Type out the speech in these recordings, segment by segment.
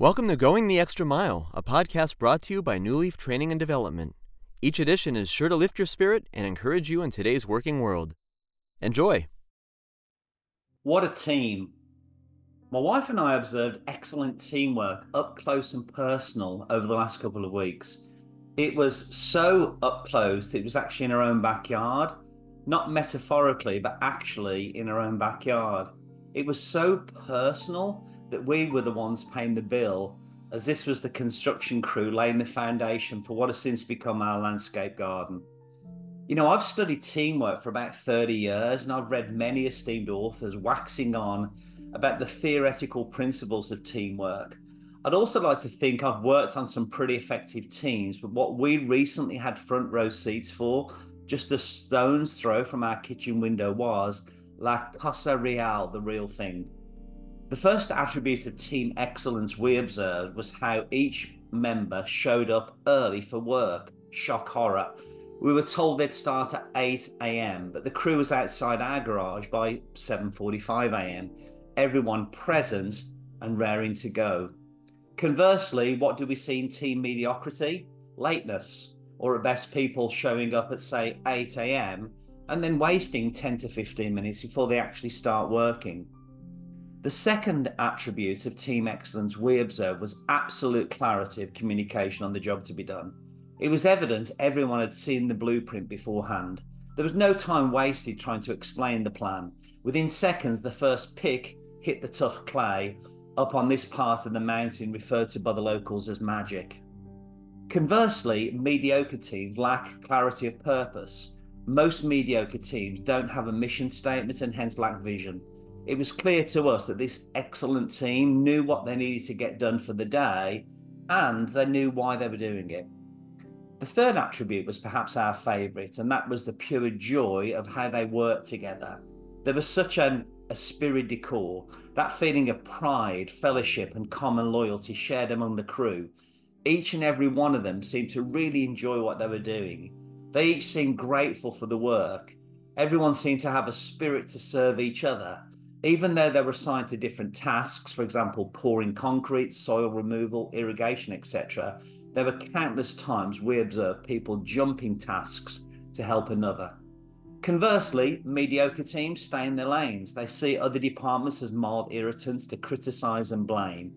Welcome to Going the Extra Mile, a podcast brought to you by New Leaf Training and Development. Each edition is sure to lift your spirit and encourage you in today's working world. Enjoy. What a team. My wife and I observed excellent teamwork up close and personal over the last couple of weeks. It was so up close, it was actually in our own backyard, not metaphorically, but actually in our own backyard. It was so personal that we were the ones paying the bill, as this was the construction crew laying the foundation for what has since become our landscape garden. You know, I've studied teamwork for about 30 years and I've read many esteemed authors waxing on about the theoretical principles of teamwork. I'd also like to think I've worked on some pretty effective teams, but what we recently had front row seats for, just a stone's throw from our kitchen window, was La Casa Real, the real thing. The first attribute of team excellence we observed was how each member showed up early for work. Shock horror. We were told they'd start at 8 a.m., but the crew was outside our garage by 7:45 a.m. Everyone present and raring to go. Conversely, what do we see in team mediocrity? Lateness, or at best people showing up at say 8 a.m. and then wasting 10 to 15 minutes before they actually start working. The second attribute of team excellence we observed was absolute clarity of communication on the job to be done. It was evident everyone had seen the blueprint beforehand. There was no time wasted trying to explain the plan. Within seconds, the first pick hit the tough clay up on this part of the mountain referred to by the locals as magic. Conversely, mediocre teams lack clarity of purpose. Most mediocre teams don't have a mission statement and hence lack vision it was clear to us that this excellent team knew what they needed to get done for the day and they knew why they were doing it. The third attribute was perhaps our favourite, and that was the pure joy of how they worked together. There was such an esprit de corps, that feeling of pride, fellowship, and common loyalty shared among the crew. Each and every one of them seemed to really enjoy what they were doing. They each seemed grateful for the work. Everyone seemed to have a spirit to serve each other even though they were assigned to different tasks, for example, pouring concrete, soil removal, irrigation, etc., there were countless times we observed people jumping tasks to help another. Conversely, mediocre teams stay in their lanes. They see other departments as mild irritants to criticize and blame.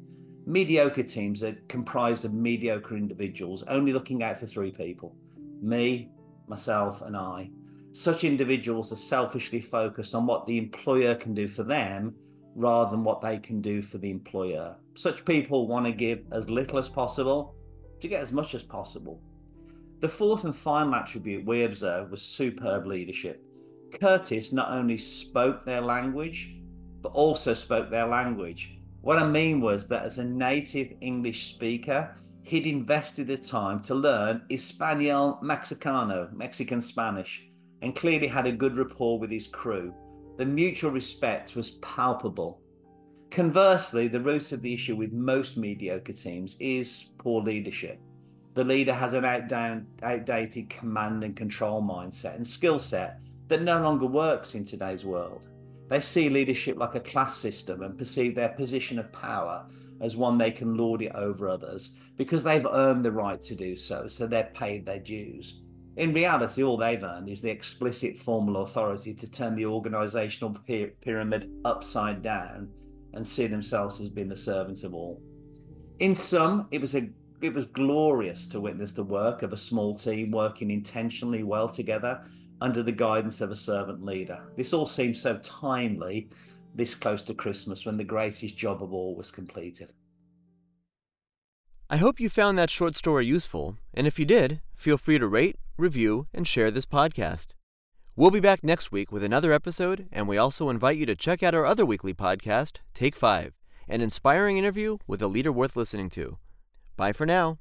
Mediocre teams are comprised of mediocre individuals, only looking out for three people me, myself, and I. Such individuals are selfishly focused on what the employer can do for them rather than what they can do for the employer. Such people want to give as little as possible to get as much as possible. The fourth and final attribute we observed was superb leadership. Curtis not only spoke their language, but also spoke their language. What I mean was that as a native English speaker, he'd invested the time to learn Espanol Mexicano, Mexican Spanish and clearly had a good rapport with his crew. The mutual respect was palpable. Conversely, the root of the issue with most mediocre teams is poor leadership. The leader has an outdated command and control mindset and skill set that no longer works in today's world. They see leadership like a class system and perceive their position of power as one they can lord it over others because they've earned the right to do so, so they're paid their dues. In reality, all they've earned is the explicit formal authority to turn the organisational pyramid upside down and see themselves as being the servants of all. In sum, it was a it was glorious to witness the work of a small team working intentionally well together under the guidance of a servant leader. This all seems so timely this close to Christmas when the greatest job of all was completed. I hope you found that short story useful, and if you did, feel free to rate, review, and share this podcast. We'll be back next week with another episode, and we also invite you to check out our other weekly podcast, Take 5, an inspiring interview with a leader worth listening to. Bye for now.